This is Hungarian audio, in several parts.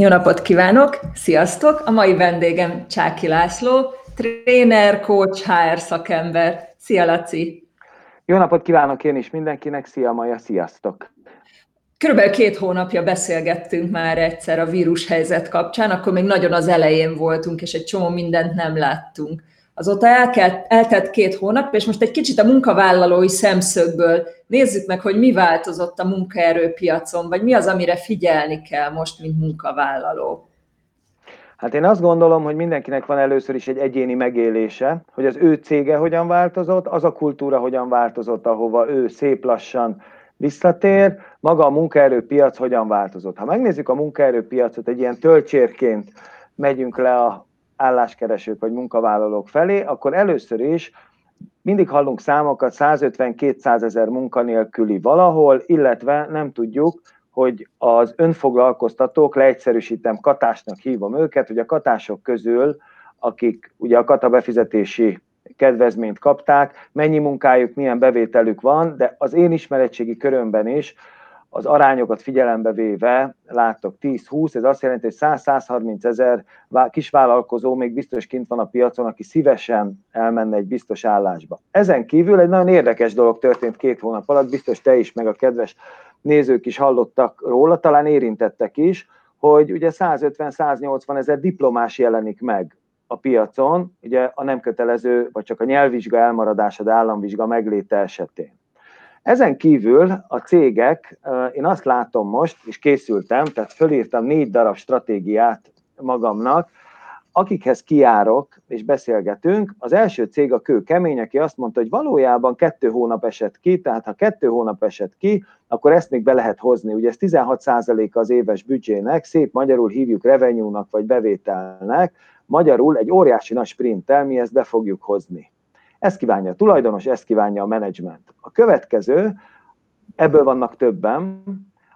Jó napot kívánok! Sziasztok! A mai vendégem Csáki László, tréner, coach, HR szakember. Szia, Laci! Jó napot kívánok én is mindenkinek, szia Maja, sziasztok! Körülbelül két hónapja beszélgettünk már egyszer a vírushelyzet kapcsán, akkor még nagyon az elején voltunk, és egy csomó mindent nem láttunk. Azóta elkelt, eltelt két hónap, és most egy kicsit a munkavállalói szemszögből nézzük meg, hogy mi változott a munkaerőpiacon, vagy mi az, amire figyelni kell most, mint munkavállaló. Hát én azt gondolom, hogy mindenkinek van először is egy egyéni megélése, hogy az ő cége hogyan változott, az a kultúra hogyan változott, ahova ő szép lassan visszatér, maga a munkaerőpiac hogyan változott. Ha megnézzük a munkaerőpiacot egy ilyen töltsérként megyünk le a álláskeresők vagy munkavállalók felé, akkor először is mindig hallunk számokat, 150-200 ezer munkanélküli valahol, illetve nem tudjuk, hogy az önfoglalkoztatók, leegyszerűsítem, katásnak hívom őket, hogy a katások közül, akik ugye a kata befizetési kedvezményt kapták, mennyi munkájuk, milyen bevételük van, de az én ismeretségi körömben is az arányokat figyelembe véve láttok 10-20, ez azt jelenti, hogy 100-130 ezer kisvállalkozó még biztos kint van a piacon, aki szívesen elmenne egy biztos állásba. Ezen kívül egy nagyon érdekes dolog történt két hónap alatt, biztos te is, meg a kedves nézők is hallottak róla, talán érintettek is, hogy ugye 150-180 ezer diplomás jelenik meg a piacon, ugye a nem kötelező, vagy csak a nyelvvizsga elmaradása, de államvizsga megléte esetén. Ezen kívül a cégek, én azt látom most, és készültem, tehát fölírtam négy darab stratégiát magamnak, akikhez kiárok és beszélgetünk. Az első cég a Kő Kemény, aki azt mondta, hogy valójában kettő hónap esett ki, tehát ha kettő hónap esett ki, akkor ezt még be lehet hozni. Ugye ez 16% az éves büdzsének, szép magyarul hívjuk revenue-nak vagy bevételnek, magyarul egy óriási nagy sprinttel mi ezt be fogjuk hozni. Ezt kívánja a tulajdonos, ezt kívánja a menedzsment. A következő, ebből vannak többen,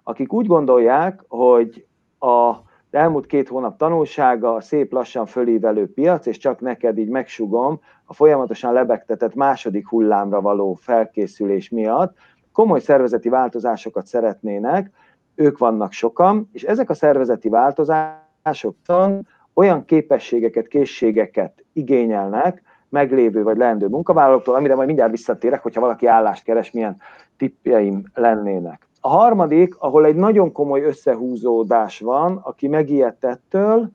akik úgy gondolják, hogy a elmúlt két hónap tanulsága, a szép lassan fölívelő piac, és csak neked így megsugom, a folyamatosan lebegtetett második hullámra való felkészülés miatt komoly szervezeti változásokat szeretnének, ők vannak sokan, és ezek a szervezeti változások olyan képességeket, készségeket igényelnek, meglévő vagy leendő munkavállalóktól, amire majd mindjárt visszatérek, hogyha valaki állást keres, milyen tippjeim lennének. A harmadik, ahol egy nagyon komoly összehúzódás van, aki megijedt ettől,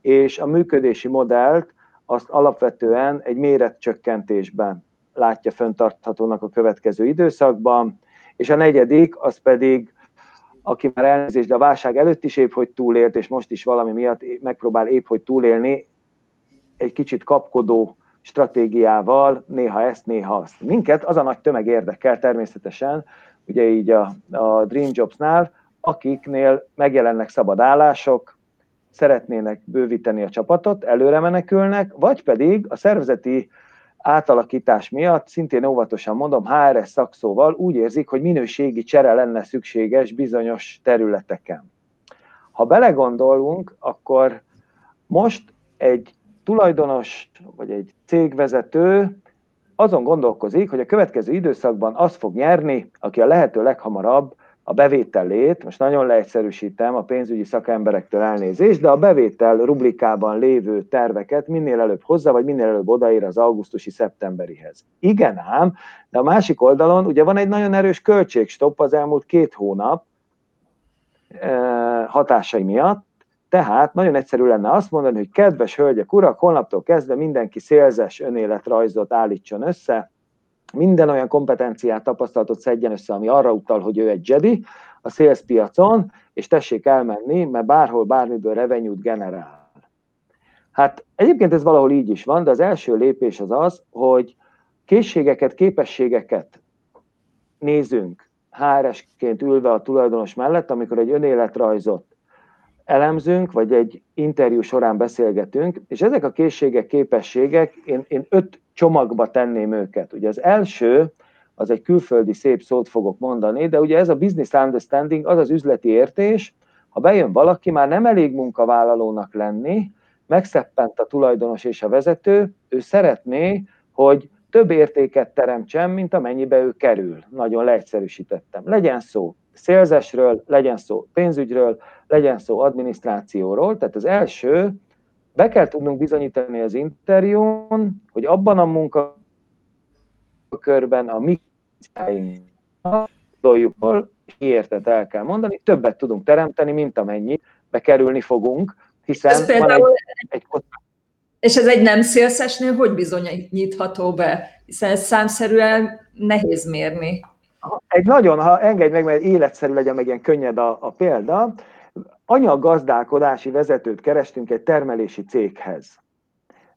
és a működési modellt azt alapvetően egy méretcsökkentésben látja föntarthatónak a következő időszakban, és a negyedik, az pedig, aki már elnézést, de a válság előtt is épp, hogy túlélt, és most is valami miatt megpróbál épp, hogy túlélni, egy kicsit kapkodó stratégiával, néha ezt, néha azt. Minket az a nagy tömeg érdekel természetesen, ugye így a, a Dream Jobs-nál, akiknél megjelennek szabad állások, szeretnének bővíteni a csapatot, előre menekülnek, vagy pedig a szervezeti átalakítás miatt, szintén óvatosan mondom, HRS szakszóval úgy érzik, hogy minőségi csere lenne szükséges bizonyos területeken. Ha belegondolunk, akkor most egy tulajdonos vagy egy cégvezető azon gondolkozik, hogy a következő időszakban azt fog nyerni, aki a lehető leghamarabb a bevételét, most nagyon leegyszerűsítem a pénzügyi szakemberektől elnézést, de a bevétel rublikában lévő terveket minél előbb hozza, vagy minél előbb odaír az augusztusi-szeptemberihez. Igen ám, de a másik oldalon ugye van egy nagyon erős költségstopp az elmúlt két hónap eh, hatásai miatt, tehát nagyon egyszerű lenne azt mondani, hogy kedves hölgyek, urak, holnaptól kezdve mindenki szélzes önéletrajzot állítson össze, minden olyan kompetenciát, tapasztalatot szedjen össze, ami arra utal, hogy ő egy Jedi a sales piacon, és tessék elmenni, mert bárhol, bármiből revenue generál. Hát egyébként ez valahol így is van, de az első lépés az az, hogy készségeket, képességeket nézünk HRS-ként ülve a tulajdonos mellett, amikor egy önéletrajzot elemzünk, vagy egy interjú során beszélgetünk, és ezek a készségek, képességek, én, én öt csomagba tenném őket. Ugye az első, az egy külföldi szép szót fogok mondani, de ugye ez a business understanding, az az üzleti értés, ha bejön valaki, már nem elég munkavállalónak lenni, megszeppent a tulajdonos és a vezető, ő szeretné, hogy több értéket teremtsen, mint amennyibe ő kerül. Nagyon leegyszerűsítettem. Legyen szó szélzesről, legyen szó pénzügyről, legyen szó adminisztrációról. Tehát az első, be kell tudnunk bizonyítani az interjún, hogy abban a munkakörben a mi gondoljuk, hol értet el kell mondani, többet tudunk teremteni, mint amennyit bekerülni fogunk, hiszen ez van egy, egy És ez egy nem szélszesnél hogy bizonyítható be? Hiszen ez számszerűen nehéz mérni. Egy nagyon, ha engedj meg, mert életszerű legyen, meg ilyen könnyed a, a példa, anyaggazdálkodási vezetőt kerestünk egy termelési céghez.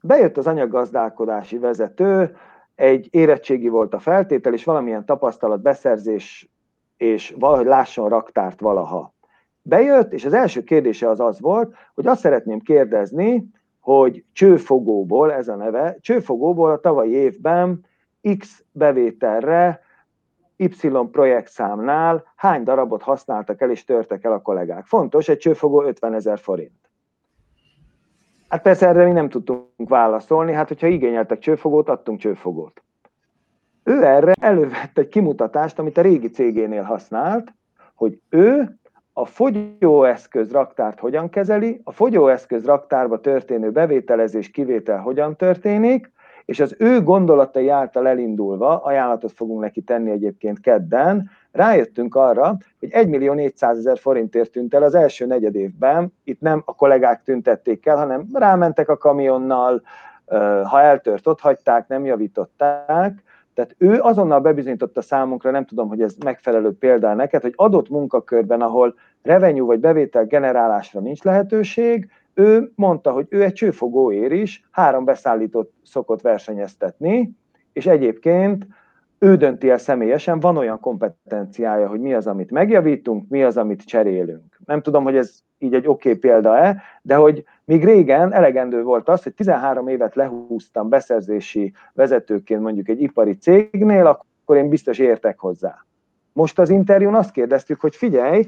Bejött az anyaggazdálkodási vezető, egy érettségi volt a feltétel, és valamilyen tapasztalat, beszerzés, és valahogy lásson raktárt valaha. Bejött, és az első kérdése az az volt, hogy azt szeretném kérdezni, hogy csőfogóból, ez a neve, csőfogóból a tavalyi évben X bevételre Y projektszámnál hány darabot használtak el és törtek el a kollégák. Fontos, egy csőfogó 50 ezer forint. Hát persze erre mi nem tudtunk válaszolni, hát hogyha igényeltek csőfogót, adtunk csőfogót. Ő erre elővett egy kimutatást, amit a régi cégénél használt, hogy ő a fogyóeszköz raktárt hogyan kezeli, a fogyóeszköz raktárba történő bevételezés, kivétel hogyan történik, és az ő gondolatai által elindulva, ajánlatot fogunk neki tenni egyébként kedden, rájöttünk arra, hogy 1 millió 400 ezer forintért tűnt el az első negyed évben, itt nem a kollégák tüntették el, hanem rámentek a kamionnal, ha eltört, ott hagyták, nem javították, tehát ő azonnal bebizonyította számunkra, nem tudom, hogy ez megfelelő példa neked, hogy adott munkakörben, ahol revenue vagy bevétel generálásra nincs lehetőség, ő mondta, hogy ő egy csőfogóér is, három beszállítót szokott versenyeztetni, és egyébként ő dönti el személyesen, van olyan kompetenciája, hogy mi az, amit megjavítunk, mi az, amit cserélünk. Nem tudom, hogy ez így egy oké okay példa-e, de hogy még régen elegendő volt az, hogy 13 évet lehúztam beszerzési vezetőként mondjuk egy ipari cégnél, akkor én biztos értek hozzá. Most az interjún azt kérdeztük, hogy figyelj,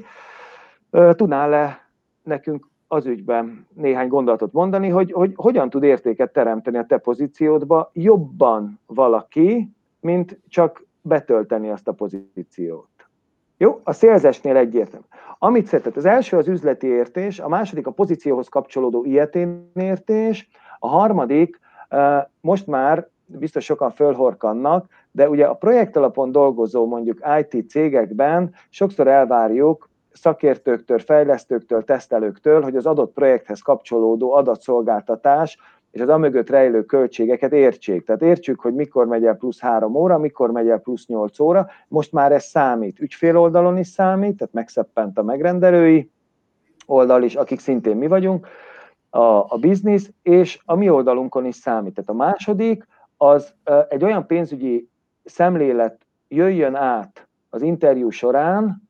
tudnál-e nekünk az ügyben néhány gondolatot mondani, hogy, hogy hogyan tud értéket teremteni a te pozíciódba jobban valaki, mint csak betölteni azt a pozíciót. Jó, a szélzesnél egyértelmű. Amit szeretett, az első az üzleti értés, a második a pozícióhoz kapcsolódó ilyetén értés, a harmadik most már biztos sokan fölhorkannak, de ugye a projekt alapon dolgozó mondjuk IT cégekben sokszor elvárjuk szakértőktől, fejlesztőktől, tesztelőktől, hogy az adott projekthez kapcsolódó adatszolgáltatás és az amögött rejlő költségeket értsék. Tehát értsük, hogy mikor megy el plusz három óra, mikor megy el plusz nyolc óra. Most már ez számít. Ügyfél oldalon is számít, tehát megszeppent a megrendelői oldal is, akik szintén mi vagyunk, a, a biznisz, és a mi oldalunkon is számít. Tehát a második, az egy olyan pénzügyi szemlélet jöjjön át az interjú során,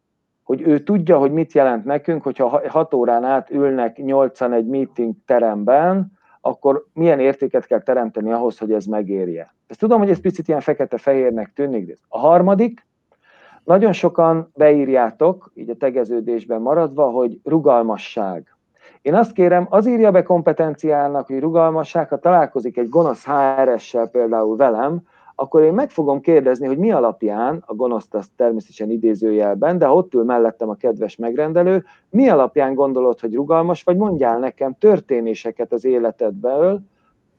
hogy ő tudja, hogy mit jelent nekünk, hogyha hat órán át ülnek nyolcan egy meeting teremben, akkor milyen értéket kell teremteni ahhoz, hogy ez megérje. Ezt tudom, hogy ez picit ilyen fekete-fehérnek tűnik. De a harmadik, nagyon sokan beírjátok, így a tegeződésben maradva, hogy rugalmasság. Én azt kérem, az írja be kompetenciálnak, hogy rugalmasság, ha találkozik egy gonosz HRS-sel például velem, akkor én meg fogom kérdezni, hogy mi alapján, a gonoszt azt természetesen idézőjelben, de ott ül mellettem a kedves megrendelő, mi alapján gondolod, hogy rugalmas, vagy mondjál nekem történéseket az életedből,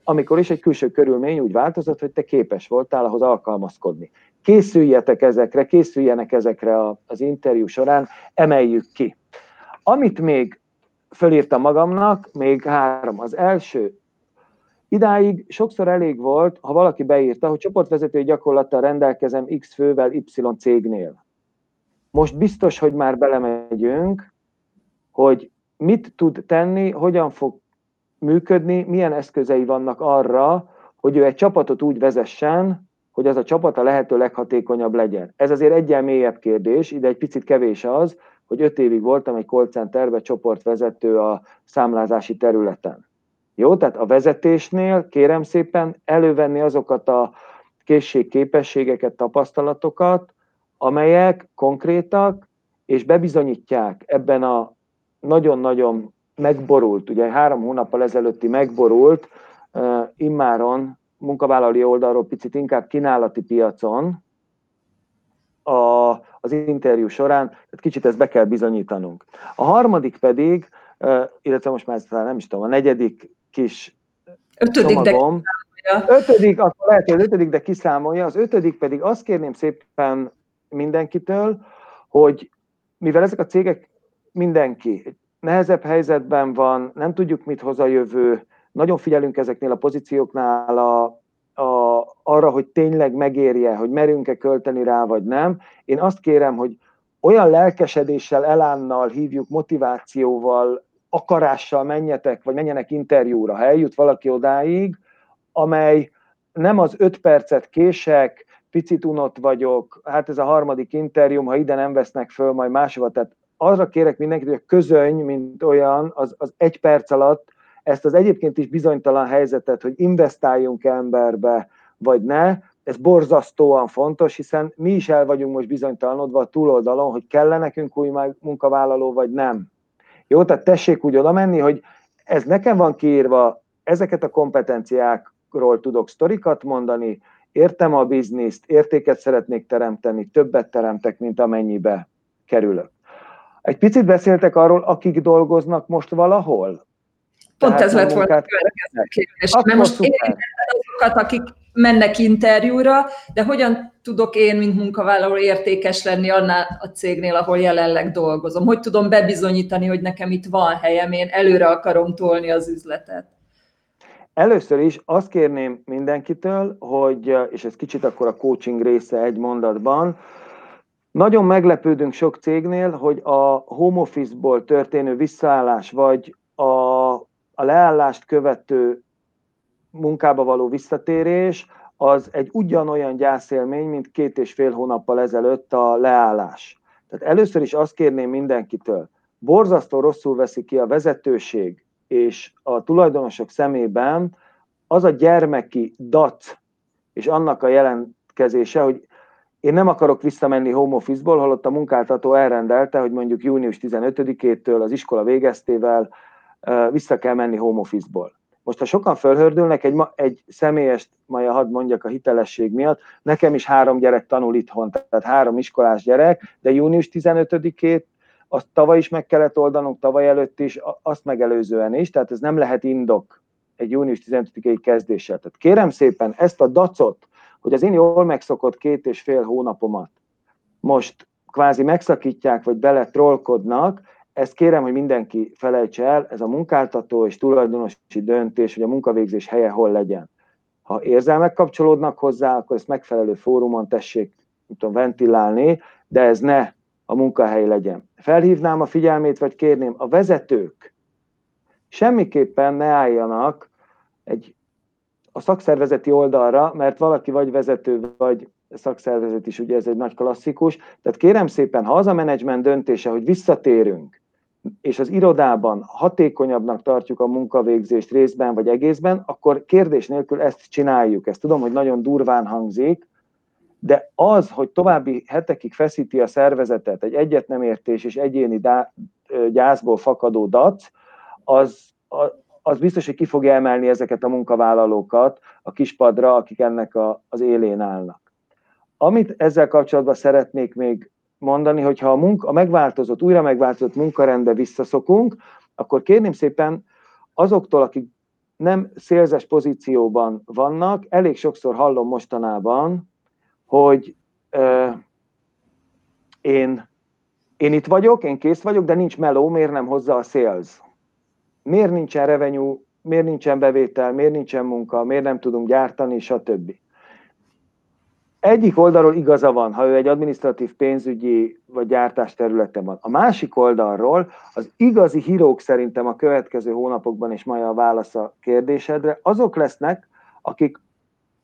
amikor is egy külső körülmény úgy változott, hogy te képes voltál ahhoz alkalmazkodni. Készüljetek ezekre, készüljenek ezekre az interjú során, emeljük ki. Amit még fölírtam magamnak, még három. Az első, Idáig sokszor elég volt, ha valaki beírta, hogy csoportvezetői gyakorlattal rendelkezem X fővel Y cégnél. Most biztos, hogy már belemegyünk, hogy mit tud tenni, hogyan fog működni, milyen eszközei vannak arra, hogy ő egy csapatot úgy vezessen, hogy az a csapat a lehető leghatékonyabb legyen. Ez azért egyen mélyebb kérdés, ide egy picit kevés az, hogy öt évig voltam egy call centerbe csoportvezető a számlázási területen. Jó, tehát a vezetésnél kérem szépen elővenni azokat a készségképességeket, tapasztalatokat, amelyek konkrétak, és bebizonyítják ebben a nagyon-nagyon megborult, ugye három hónappal ezelőtti megborult, uh, immáron munkavállalói oldalról picit inkább kínálati piacon, a, az interjú során, tehát kicsit ezt be kell bizonyítanunk. A harmadik pedig, illetve most már nem is tudom, a negyedik kis ötödik, csomagom, de ötödik, akkor lehet, hogy az ötödik, de kiszámolja, az ötödik pedig azt kérném szépen mindenkitől, hogy mivel ezek a cégek mindenki nehezebb helyzetben van, nem tudjuk, mit hoz a jövő, nagyon figyelünk ezeknél a pozícióknál a, a, arra, hogy tényleg megérje, hogy merünk-e költeni rá, vagy nem. Én azt kérem, hogy olyan lelkesedéssel, elánnal hívjuk, motivációval, akarással menjetek, vagy menjenek interjúra, ha eljut valaki odáig, amely nem az öt percet kések, picit unott vagyok, hát ez a harmadik interjúm, ha ide nem vesznek föl, majd máshova, tehát arra kérek mindenkit, hogy a közöny, mint olyan, az, az egy perc alatt ezt az egyébként is bizonytalan helyzetet, hogy investáljunk emberbe, vagy ne, ez borzasztóan fontos, hiszen mi is el vagyunk most bizonytalanodva a túloldalon, hogy kell nekünk új munkavállaló, vagy nem. Jó, tehát tessék úgy oda menni, hogy ez nekem van kiírva, ezeket a kompetenciákról tudok sztorikat mondani, értem a bizniszt, értéket szeretnék teremteni, többet teremtek, mint amennyibe kerülök. Egy picit beszéltek arról, akik dolgoznak most valahol? Pont Tehát ez lett volna a következő kérdés. Mert most azokat, akik mennek interjúra, de hogyan tudok én, mint munkavállaló értékes lenni annál a cégnél, ahol jelenleg dolgozom? Hogy tudom bebizonyítani, hogy nekem itt van helyem, én előre akarom tolni az üzletet? Először is azt kérném mindenkitől, hogy, és ez kicsit akkor a coaching része egy mondatban, nagyon meglepődünk sok cégnél, hogy a home office-ból történő visszaállás, vagy a, a leállást követő munkába való visszatérés, az egy ugyanolyan gyászélmény, mint két és fél hónappal ezelőtt a leállás. Tehát először is azt kérném mindenkitől, borzasztó rosszul veszi ki a vezetőség és a tulajdonosok szemében az a gyermeki dac és annak a jelentkezése, hogy én nem akarok visszamenni home office-ból, holott a munkáltató elrendelte, hogy mondjuk június 15-től az iskola végeztével vissza kell menni home office-ból. Most, ha sokan fölhördülnek, egy, egy személyes, majd hadd mondjak a hitelesség miatt, nekem is három gyerek tanul itthon, tehát három iskolás gyerek, de június 15-ét azt tavaly is meg kellett oldanunk, tavaly előtt is, azt megelőzően is, tehát ez nem lehet indok egy június 15-i kezdéssel. Tehát kérem szépen ezt a dacot, hogy az én jól megszokott két és fél hónapomat most kvázi megszakítják, vagy bele trollkodnak, ezt kérem, hogy mindenki felejtse el, ez a munkáltató és tulajdonosi döntés, hogy a munkavégzés helye hol legyen. Ha érzelmek kapcsolódnak hozzá, akkor ezt megfelelő fórumon tessék tudom, ventilálni, de ez ne a munkahely legyen. Felhívnám a figyelmét, vagy kérném, a vezetők semmiképpen ne álljanak egy a szakszervezeti oldalra, mert valaki vagy vezető, vagy szakszervezet is, ugye ez egy nagy klasszikus. Tehát kérem szépen, ha az a menedzsment döntése, hogy visszatérünk, és az irodában hatékonyabbnak tartjuk a munkavégzést részben vagy egészben, akkor kérdés nélkül ezt csináljuk. Ezt tudom, hogy nagyon durván hangzik, de az, hogy további hetekig feszíti a szervezetet egy egyet nem értés és egyéni gyászból fakadó dac, az, az biztos, hogy ki fogja emelni ezeket a munkavállalókat a kispadra, akik ennek a, az élén állnak. Amit ezzel kapcsolatban szeretnék még mondani, hogy ha a, munka, a megváltozott, újra megváltozott munkarendbe visszaszokunk, akkor kérném szépen azoktól, akik nem szélzes pozícióban vannak, elég sokszor hallom mostanában, hogy euh, én, én itt vagyok, én kész vagyok, de nincs meló, miért nem hozza a sales? miért nincsen revenue, miért nincsen bevétel, miért nincsen munka, miért nem tudunk gyártani, stb. Egyik oldalról igaza van, ha ő egy administratív pénzügyi vagy gyártás területen van. A másik oldalról az igazi hírók szerintem a következő hónapokban, és majd a válasz a kérdésedre, azok lesznek, akik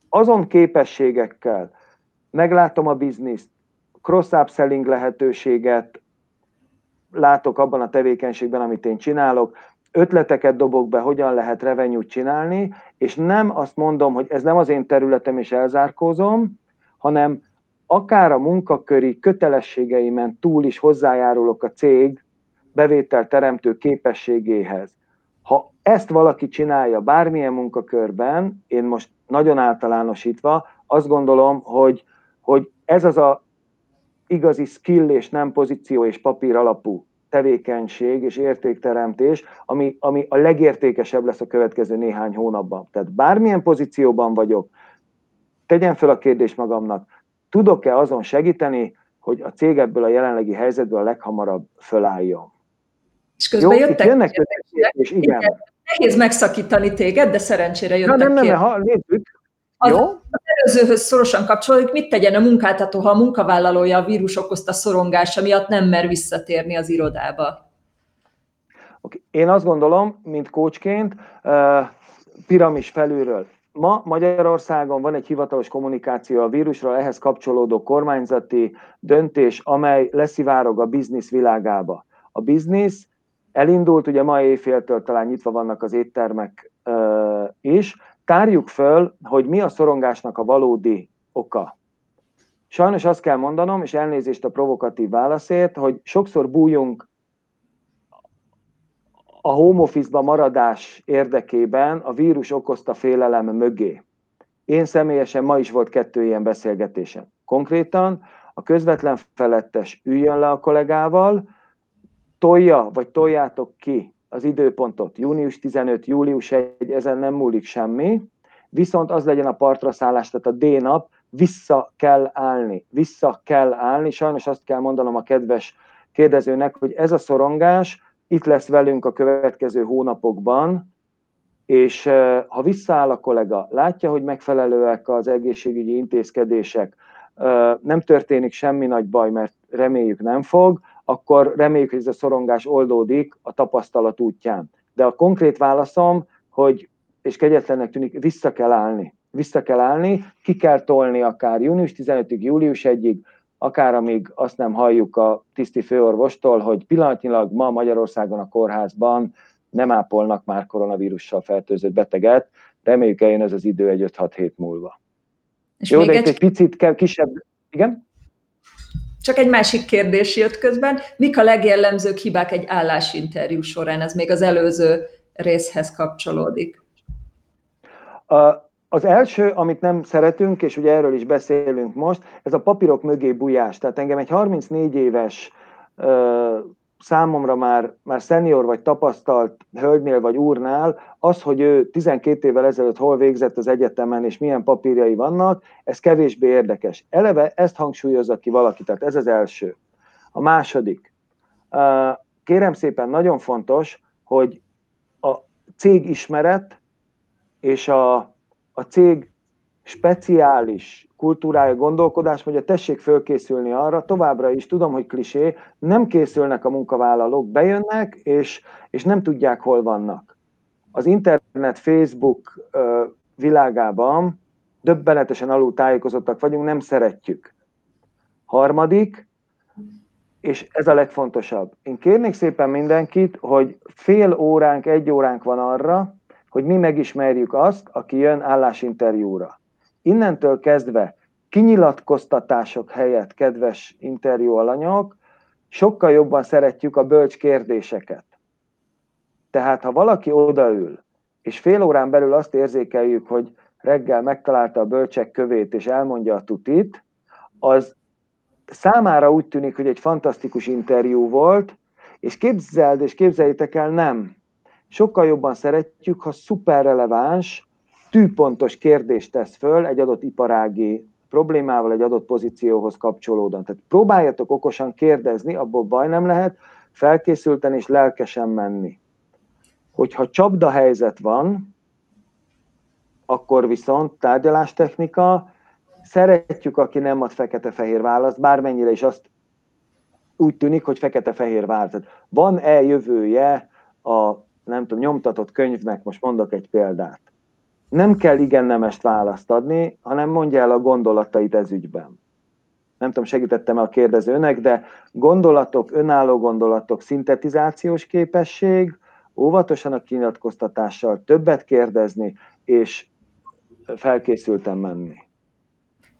azon képességekkel meglátom a bizniszt, cross-upselling lehetőséget látok abban a tevékenységben, amit én csinálok, ötleteket dobok be, hogyan lehet revenue csinálni, és nem azt mondom, hogy ez nem az én területem, és elzárkózom, hanem akár a munkaköri kötelességeimen túl is hozzájárulok a cég bevétel teremtő képességéhez. Ha ezt valaki csinálja bármilyen munkakörben, én most nagyon általánosítva, azt gondolom, hogy, hogy ez az a igazi skill és nem pozíció és papír alapú tevékenység és értékteremtés, ami, ami a legértékesebb lesz a következő néhány hónapban. Tehát bármilyen pozícióban vagyok, tegyen fel a kérdést magamnak, tudok-e azon segíteni, hogy a cég ebből a jelenlegi helyzetből a leghamarabb fölálljon. És közben Jó, jöttek jönnek és igen. igen. Nehéz megszakítani téged, de szerencsére jöttek Na, nem, nem, nem, ha, nézzük. Az, Jó? az előzőhöz szorosan kapcsolódik, mit tegyen a munkáltató, ha a munkavállalója a vírus okozta szorongása miatt nem mer visszatérni az irodába? Okay. Én azt gondolom, mint kócsként, piramis felülről. Ma Magyarországon van egy hivatalos kommunikáció a vírusról, ehhez kapcsolódó kormányzati döntés, amely leszivárog a biznisz világába. A biznisz elindult, ugye ma éjféltől talán nyitva vannak az éttermek is, tárjuk föl, hogy mi a szorongásnak a valódi oka. Sajnos azt kell mondanom, és elnézést a provokatív válaszért, hogy sokszor bújunk a home office maradás érdekében a vírus okozta félelem mögé. Én személyesen ma is volt kettő ilyen beszélgetésem. Konkrétan a közvetlen felettes üljön le a kollégával, tolja, vagy toljátok ki az időpontot, június 15, július 1, ezen nem múlik semmi, viszont az legyen a partra szállás, tehát a D-nap, vissza kell állni, vissza kell állni, sajnos azt kell mondanom a kedves kérdezőnek, hogy ez a szorongás itt lesz velünk a következő hónapokban, és ha visszaáll a kollega, látja, hogy megfelelőek az egészségügyi intézkedések, nem történik semmi nagy baj, mert reméljük nem fog, akkor reméljük, hogy ez a szorongás oldódik a tapasztalat útján. De a konkrét válaszom, hogy, és kegyetlennek tűnik, vissza kell állni. Vissza kell állni, ki kell tolni akár június 15-ig, július 1-ig, akár amíg azt nem halljuk a tiszti főorvostól, hogy pillanatnyilag ma Magyarországon a kórházban nem ápolnak már koronavírussal fertőzött beteget, reméljük eljön ez az idő egy 5-6 hét múlva. És Jó, de egy... egy picit kell kisebb... Igen? Csak egy másik kérdés jött közben. Mik a legjellemzőbb hibák egy állásinterjú során? Ez még az előző részhez kapcsolódik. Az első, amit nem szeretünk, és ugye erről is beszélünk most, ez a papírok mögé bujás. Tehát engem egy 34 éves számomra már, már szenior vagy tapasztalt hölgynél vagy úrnál, az, hogy ő 12 évvel ezelőtt hol végzett az egyetemen, és milyen papírjai vannak, ez kevésbé érdekes. Eleve ezt hangsúlyozza ki valaki, tehát ez az első. A második. Kérem szépen, nagyon fontos, hogy a cég ismeret és a, a cég speciális kultúrája, gondolkodás, hogy a tessék fölkészülni arra, továbbra is tudom, hogy klisé, nem készülnek a munkavállalók, bejönnek, és, és nem tudják, hol vannak. Az internet, Facebook világában döbbenetesen alul tájékozottak vagyunk, nem szeretjük. Harmadik, és ez a legfontosabb. Én kérnék szépen mindenkit, hogy fél óránk, egy óránk van arra, hogy mi megismerjük azt, aki jön állásinterjúra innentől kezdve kinyilatkoztatások helyett, kedves interjú alanyok, sokkal jobban szeretjük a bölcs kérdéseket. Tehát, ha valaki odaül, és fél órán belül azt érzékeljük, hogy reggel megtalálta a bölcsek kövét, és elmondja a tutit, az számára úgy tűnik, hogy egy fantasztikus interjú volt, és képzeld, és képzeljétek el, nem. Sokkal jobban szeretjük, ha szuper releváns, tűpontos kérdést tesz föl egy adott iparági problémával, egy adott pozícióhoz kapcsolódóan. Tehát próbáljatok okosan kérdezni, abból baj nem lehet, felkészülten és lelkesen menni. Hogyha csapda helyzet van, akkor viszont tárgyalástechnika, szeretjük, aki nem ad fekete-fehér választ, bármennyire is azt úgy tűnik, hogy fekete-fehér választ. Van-e jövője a nem tudom, nyomtatott könyvnek, most mondok egy példát nem kell igen nemest választ adni, hanem mondja el a gondolatait ez ügyben. Nem tudom, segítettem a kérdezőnek, de gondolatok, önálló gondolatok, szintetizációs képesség, óvatosan a kinyilatkoztatással többet kérdezni, és felkészültem menni.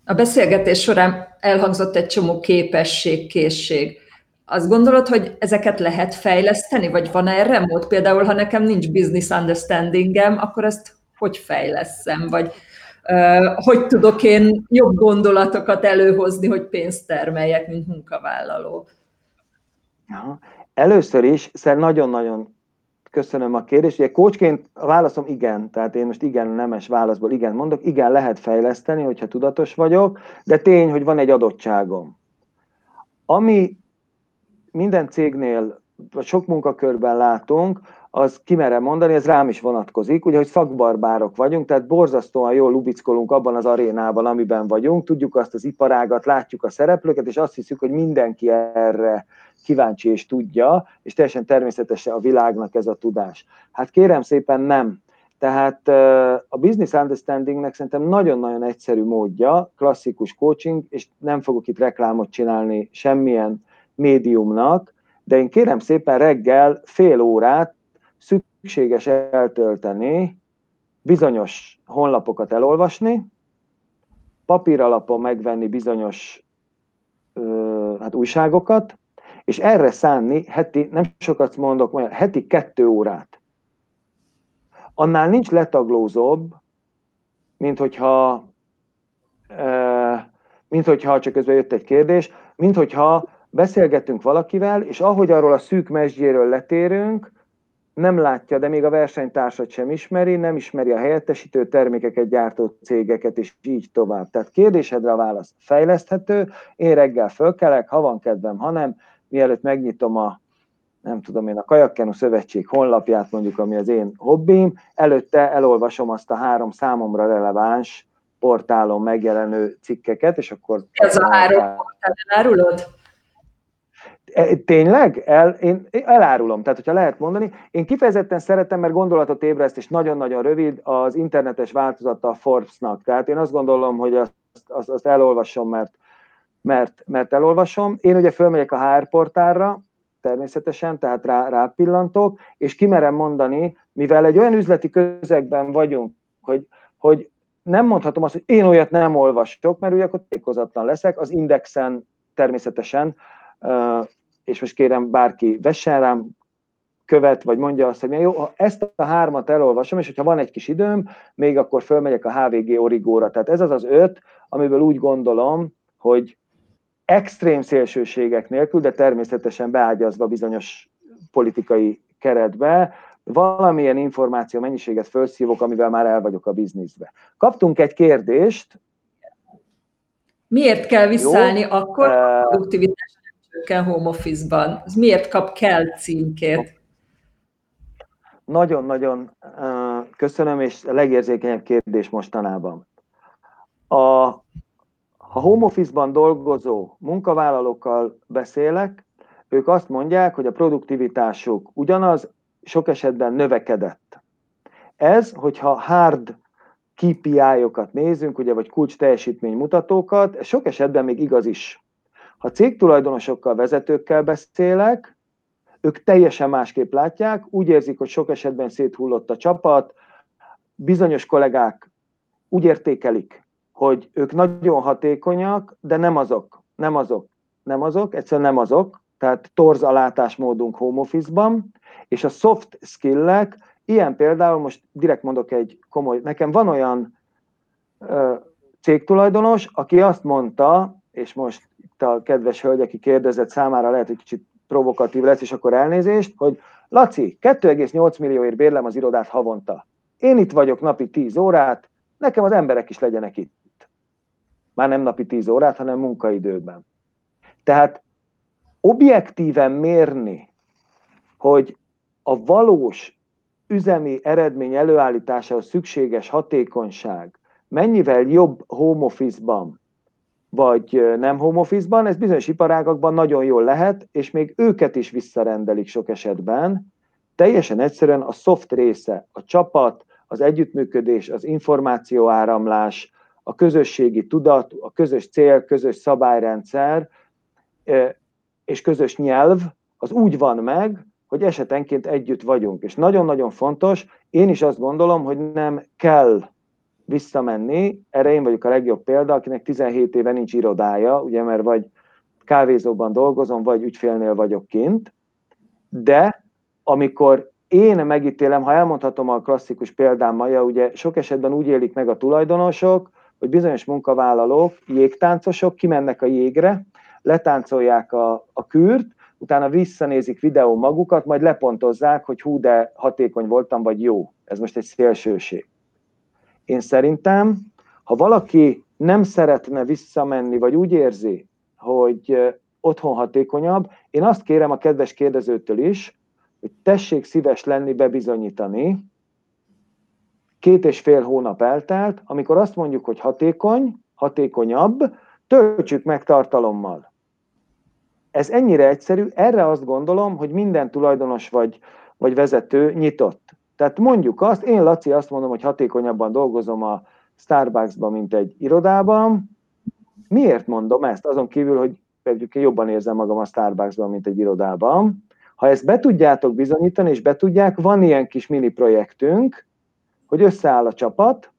A beszélgetés során elhangzott egy csomó képesség, készség. Azt gondolod, hogy ezeket lehet fejleszteni, vagy van erre mód? Például, ha nekem nincs business understandingem, akkor ezt hogy fejleszem, vagy hogy tudok én jobb gondolatokat előhozni, hogy pénzt termeljek, mint munkavállaló? Először is nagyon-nagyon köszönöm a kérdést. Ugye coachként a válaszom igen, tehát én most igen nemes válaszból igen mondok, igen lehet fejleszteni, hogyha tudatos vagyok, de tény, hogy van egy adottságom. Ami minden cégnél, vagy sok munkakörben látunk, az kimerem mondani, ez rám is vonatkozik, ugye, hogy szakbarbárok vagyunk, tehát borzasztóan jól lubickolunk abban az arénában, amiben vagyunk, tudjuk azt az iparágat, látjuk a szereplőket, és azt hiszük, hogy mindenki erre kíváncsi és tudja, és teljesen természetesen a világnak ez a tudás. Hát kérem szépen nem. Tehát a business understandingnek szerintem nagyon-nagyon egyszerű módja, klasszikus coaching, és nem fogok itt reklámot csinálni semmilyen médiumnak, de én kérem szépen reggel fél órát szükséges eltölteni, bizonyos honlapokat elolvasni, papíralapon megvenni bizonyos hát újságokat, és erre szánni heti, nem sokat mondok, majd heti kettő órát. Annál nincs letaglózóbb, mint hogyha, mint hogyha csak közben jött egy kérdés, mint hogyha beszélgetünk valakivel, és ahogy arról a szűk mesdjéről letérünk, nem látja, de még a versenytársat sem ismeri, nem ismeri a helyettesítő termékeket gyártó cégeket, és így tovább. Tehát kérdésedre a válasz fejleszthető, én reggel fölkelek, ha van kedvem, ha nem, mielőtt megnyitom a nem tudom én, a Kajakkenu Szövetség honlapját, mondjuk, ami az én hobbim, előtte elolvasom azt a három számomra releváns portálon megjelenő cikkeket, és akkor... Ez a három portál elárulod? E, tényleg? El, én elárulom, tehát hogyha lehet mondani. Én kifejezetten szeretem, mert gondolatot ébreszt, és nagyon-nagyon rövid az internetes változata a Forbes-nak. Tehát én azt gondolom, hogy azt, azt, azt elolvasom, mert mert, mert elolvasom. Én ugye fölmegyek a HR portálra, természetesen, tehát rá, rápillantok, és kimerem mondani, mivel egy olyan üzleti közegben vagyunk, hogy, hogy nem mondhatom azt, hogy én olyat nem olvasok, mert ugye akkor tékozatlan leszek, az indexen természetesen, és most kérem bárki vessen rám követ, vagy mondja azt, hogy jó, ha ezt a hármat elolvasom, és hogyha van egy kis időm, még akkor fölmegyek a HVG origóra. Tehát ez az az öt, amiből úgy gondolom, hogy extrém szélsőségek nélkül, de természetesen beágyazva bizonyos politikai keretbe, valamilyen információ mennyiséget felszívok, amivel már el vagyok a bizniszbe. Kaptunk egy kérdést. Miért kell visszaállni Jó, akkor a produktivitás csökken home office-ban? Miért kap kell címkét? Nagyon-nagyon köszönöm, és a legérzékenyebb kérdés mostanában. A ha home office-ban dolgozó munkavállalókkal beszélek, ők azt mondják, hogy a produktivitásuk ugyanaz, sok esetben növekedett. Ez, hogyha hard KPI-okat nézünk, ugye, vagy kulcs teljesítménymutatókat, ez sok esetben még igaz is. Ha cégtulajdonosokkal, vezetőkkel beszélek, ők teljesen másképp látják, úgy érzik, hogy sok esetben széthullott a csapat, bizonyos kollégák úgy értékelik, hogy ők nagyon hatékonyak, de nem azok, nem azok, nem azok, egyszerűen nem azok, tehát torz a látásmódunk home office-ban, és a soft skill-ek, ilyen például, most direkt mondok egy komoly, nekem van olyan ö, cégtulajdonos, aki azt mondta, és most itt a kedves hölgy, aki kérdezett számára lehet, hogy kicsit provokatív lesz, és akkor elnézést, hogy Laci, 2,8 millióért bérlem az irodát havonta. Én itt vagyok napi 10 órát, nekem az emberek is legyenek itt már nem napi 10 órát, hanem munkaidőben. Tehát objektíven mérni, hogy a valós üzemi eredmény előállításához szükséges hatékonyság mennyivel jobb home office-ban, vagy nem home office-ban, ez bizonyos iparágakban nagyon jól lehet, és még őket is visszarendelik sok esetben. Teljesen egyszerűen a soft része, a csapat, az együttműködés, az információáramlás, a közösségi tudat, a közös cél, közös szabályrendszer és közös nyelv, az úgy van meg, hogy esetenként együtt vagyunk. És nagyon-nagyon fontos, én is azt gondolom, hogy nem kell visszamenni, erre én vagyok a legjobb példa, akinek 17 éve nincs irodája, ugye, mert vagy kávézóban dolgozom, vagy ügyfélnél vagyok kint, de amikor én megítélem, ha elmondhatom a klasszikus példámmal, ugye sok esetben úgy élik meg a tulajdonosok, hogy bizonyos munkavállalók, jégtáncosok kimennek a jégre, letáncolják a, a kürt, utána visszanézik videó magukat, majd lepontozzák, hogy hú, de hatékony voltam, vagy jó. Ez most egy szélsőség. Én szerintem, ha valaki nem szeretne visszamenni, vagy úgy érzi, hogy otthon hatékonyabb, én azt kérem a kedves kérdezőtől is, hogy tessék szíves lenni, bebizonyítani, két és fél hónap eltelt, amikor azt mondjuk, hogy hatékony, hatékonyabb, töltsük meg tartalommal. Ez ennyire egyszerű, erre azt gondolom, hogy minden tulajdonos vagy, vagy vezető nyitott. Tehát mondjuk azt, én Laci azt mondom, hogy hatékonyabban dolgozom a Starbucksban, mint egy irodában. Miért mondom ezt? Azon kívül, hogy pedig jobban érzem magam a Starbucksban, mint egy irodában. Ha ezt be tudjátok bizonyítani, és be tudják, van ilyen kis mini projektünk, hogy összeáll a csapat,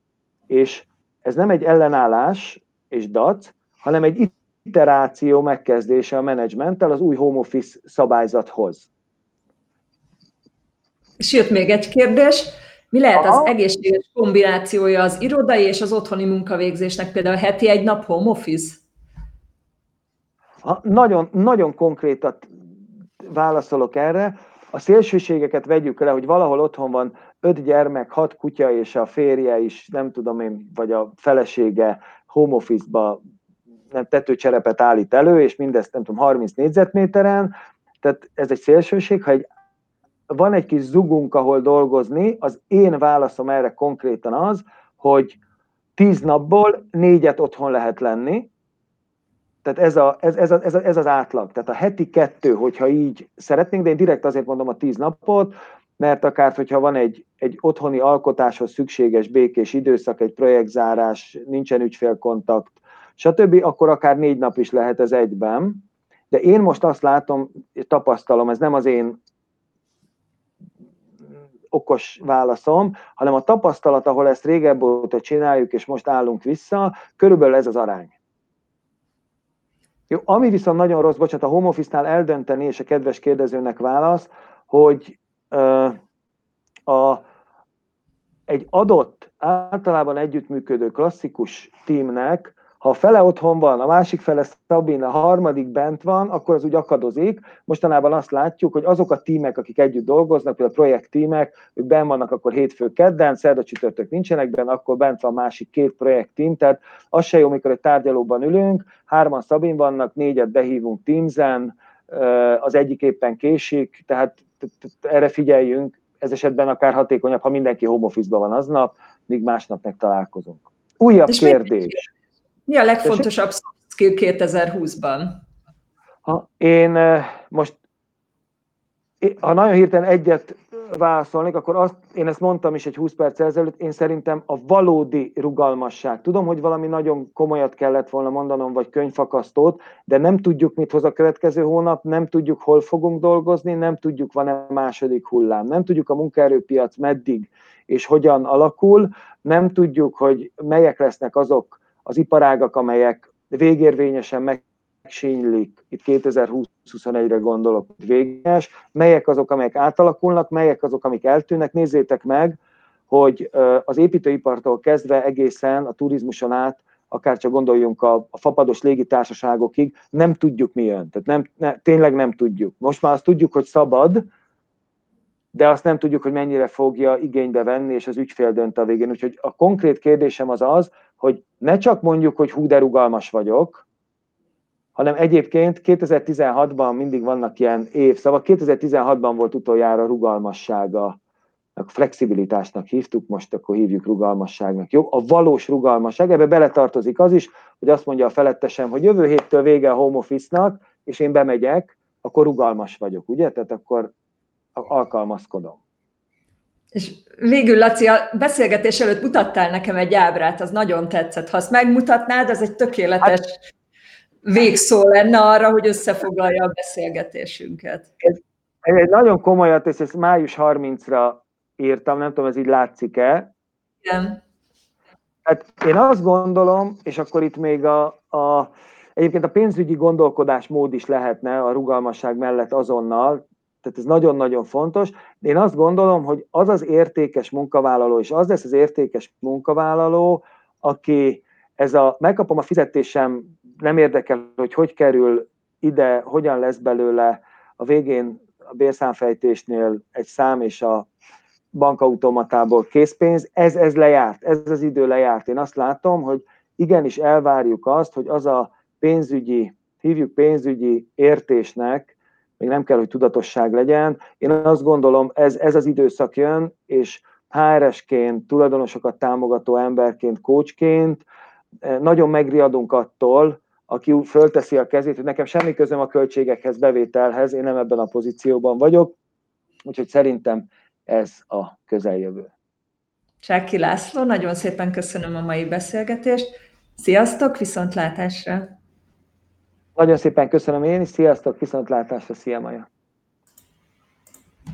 és ez nem egy ellenállás és dac, hanem egy iteráció megkezdése a menedzsmenttel az új home office szabályzathoz. És jött még egy kérdés. Mi lehet az egészséges kombinációja az irodai és az otthoni munkavégzésnek, például heti egy nap home office? Ha, nagyon, nagyon konkrétat válaszolok erre. A szélsőségeket vegyük le, hogy valahol otthon van öt gyermek, hat kutya, és a férje is, nem tudom én, vagy a felesége home office-ba nem, tetőcserepet állít elő, és mindezt nem tudom, 30 négyzetméteren, tehát ez egy szélsőség, ha egy, van egy kis zugunk, ahol dolgozni, az én válaszom erre konkrétan az, hogy tíz napból négyet otthon lehet lenni, tehát ez, a, ez, ez, a, ez, a, ez az átlag. Tehát a heti kettő, hogyha így szeretnénk, de én direkt azért mondom a tíz napot, mert akár, hogyha van egy, egy otthoni alkotáshoz szükséges békés időszak, egy projektzárás, nincsen ügyfélkontakt, stb., akkor akár négy nap is lehet ez egyben. De én most azt látom, tapasztalom, ez nem az én okos válaszom, hanem a tapasztalat, ahol ezt régebb óta csináljuk, és most állunk vissza, körülbelül ez az arány. Jó, ami viszont nagyon rossz, bocsánat, a home office-nál eldönteni, és a kedves kérdezőnek válasz, hogy uh, a, egy adott, általában együttműködő klasszikus teamnek ha a fele otthon van, a másik fele Szabin, a harmadik bent van, akkor az úgy akadozik. Mostanában azt látjuk, hogy azok a tímek, akik együtt dolgoznak, például a projekt tímek, ők ben vannak akkor hétfő kedden, szerda csütörtök nincsenek benne, akkor bent van másik két projekt tím, tehát az se jó, amikor egy tárgyalóban ülünk, hárman Szabin vannak, négyet behívunk Teamsen, az egyik éppen késik, tehát erre figyeljünk, ez esetben akár hatékonyabb, ha mindenki home office-ban van aznap, míg másnap meg találkozunk. Újabb kérdés. Mi a legfontosabb soft skill 2020-ban? Ha én most, ha nagyon hirtelen egyet válaszolnék, akkor azt, én ezt mondtam is egy 20 perc ezelőtt, én szerintem a valódi rugalmasság. Tudom, hogy valami nagyon komolyat kellett volna mondanom, vagy könyvfakasztót, de nem tudjuk, mit hoz a következő hónap, nem tudjuk, hol fogunk dolgozni, nem tudjuk, van-e második hullám, nem tudjuk a munkaerőpiac meddig és hogyan alakul, nem tudjuk, hogy melyek lesznek azok az iparágak, amelyek végérvényesen megsínylik, itt 2020-21-re gondolok, végés, melyek azok, amelyek átalakulnak, melyek azok, amik eltűnnek, nézzétek meg, hogy az építőipartól kezdve egészen a turizmuson át, akár csak gondoljunk a, a fapados légitársaságokig, nem tudjuk mi jön. Tehát nem, ne, tényleg nem tudjuk. Most már azt tudjuk, hogy szabad, de azt nem tudjuk, hogy mennyire fogja igénybe venni, és az ügyfél dönt a végén. Úgyhogy a konkrét kérdésem az az, hogy ne csak mondjuk, hogy hú, de rugalmas vagyok, hanem egyébként 2016-ban mindig vannak ilyen évszavak. 2016-ban volt utoljára rugalmassága, flexibilitásnak hívtuk, most akkor hívjuk rugalmasságnak. Jó? A valós rugalmasság, ebbe beletartozik az is, hogy azt mondja a felettesem, hogy jövő héttől vége a home office-nak, és én bemegyek, akkor rugalmas vagyok, ugye? Tehát akkor alkalmazkodom. És végül, Laci, a beszélgetés előtt mutattál nekem egy ábrát, az nagyon tetszett. Ha azt megmutatnád, az egy tökéletes hát, végszó lenne arra, hogy összefoglalja a beszélgetésünket. Ez, ez egy nagyon komolyat, és ezt május 30-ra írtam, nem tudom, ez így látszik-e. Igen. Hát én azt gondolom, és akkor itt még a, a egyébként a pénzügyi gondolkodásmód is lehetne a rugalmasság mellett azonnal, Tehát ez nagyon-nagyon fontos. Én azt gondolom, hogy az az értékes munkavállaló, és az lesz az értékes munkavállaló, aki ez a megkapom a fizetésem, nem érdekel, hogy hogy kerül ide, hogyan lesz belőle a végén a bérszámfejtésnél egy szám és a bankautomatából készpénz, ez, ez lejárt, ez az idő lejárt. Én azt látom, hogy igenis elvárjuk azt, hogy az a pénzügyi, hívjuk pénzügyi értésnek, még nem kell, hogy tudatosság legyen. Én azt gondolom, ez, ez az időszak jön, és HRS-ként, tulajdonosokat támogató emberként, coachként eh, nagyon megriadunk attól, aki fölteszi a kezét, hogy nekem semmi közöm a költségekhez, bevételhez, én nem ebben a pozícióban vagyok, úgyhogy szerintem ez a közeljövő. Csáki László, nagyon szépen köszönöm a mai beszélgetést. Sziasztok, viszontlátásra! Nagyon szépen köszönöm én is, sziasztok, viszontlátásra, szia Maja!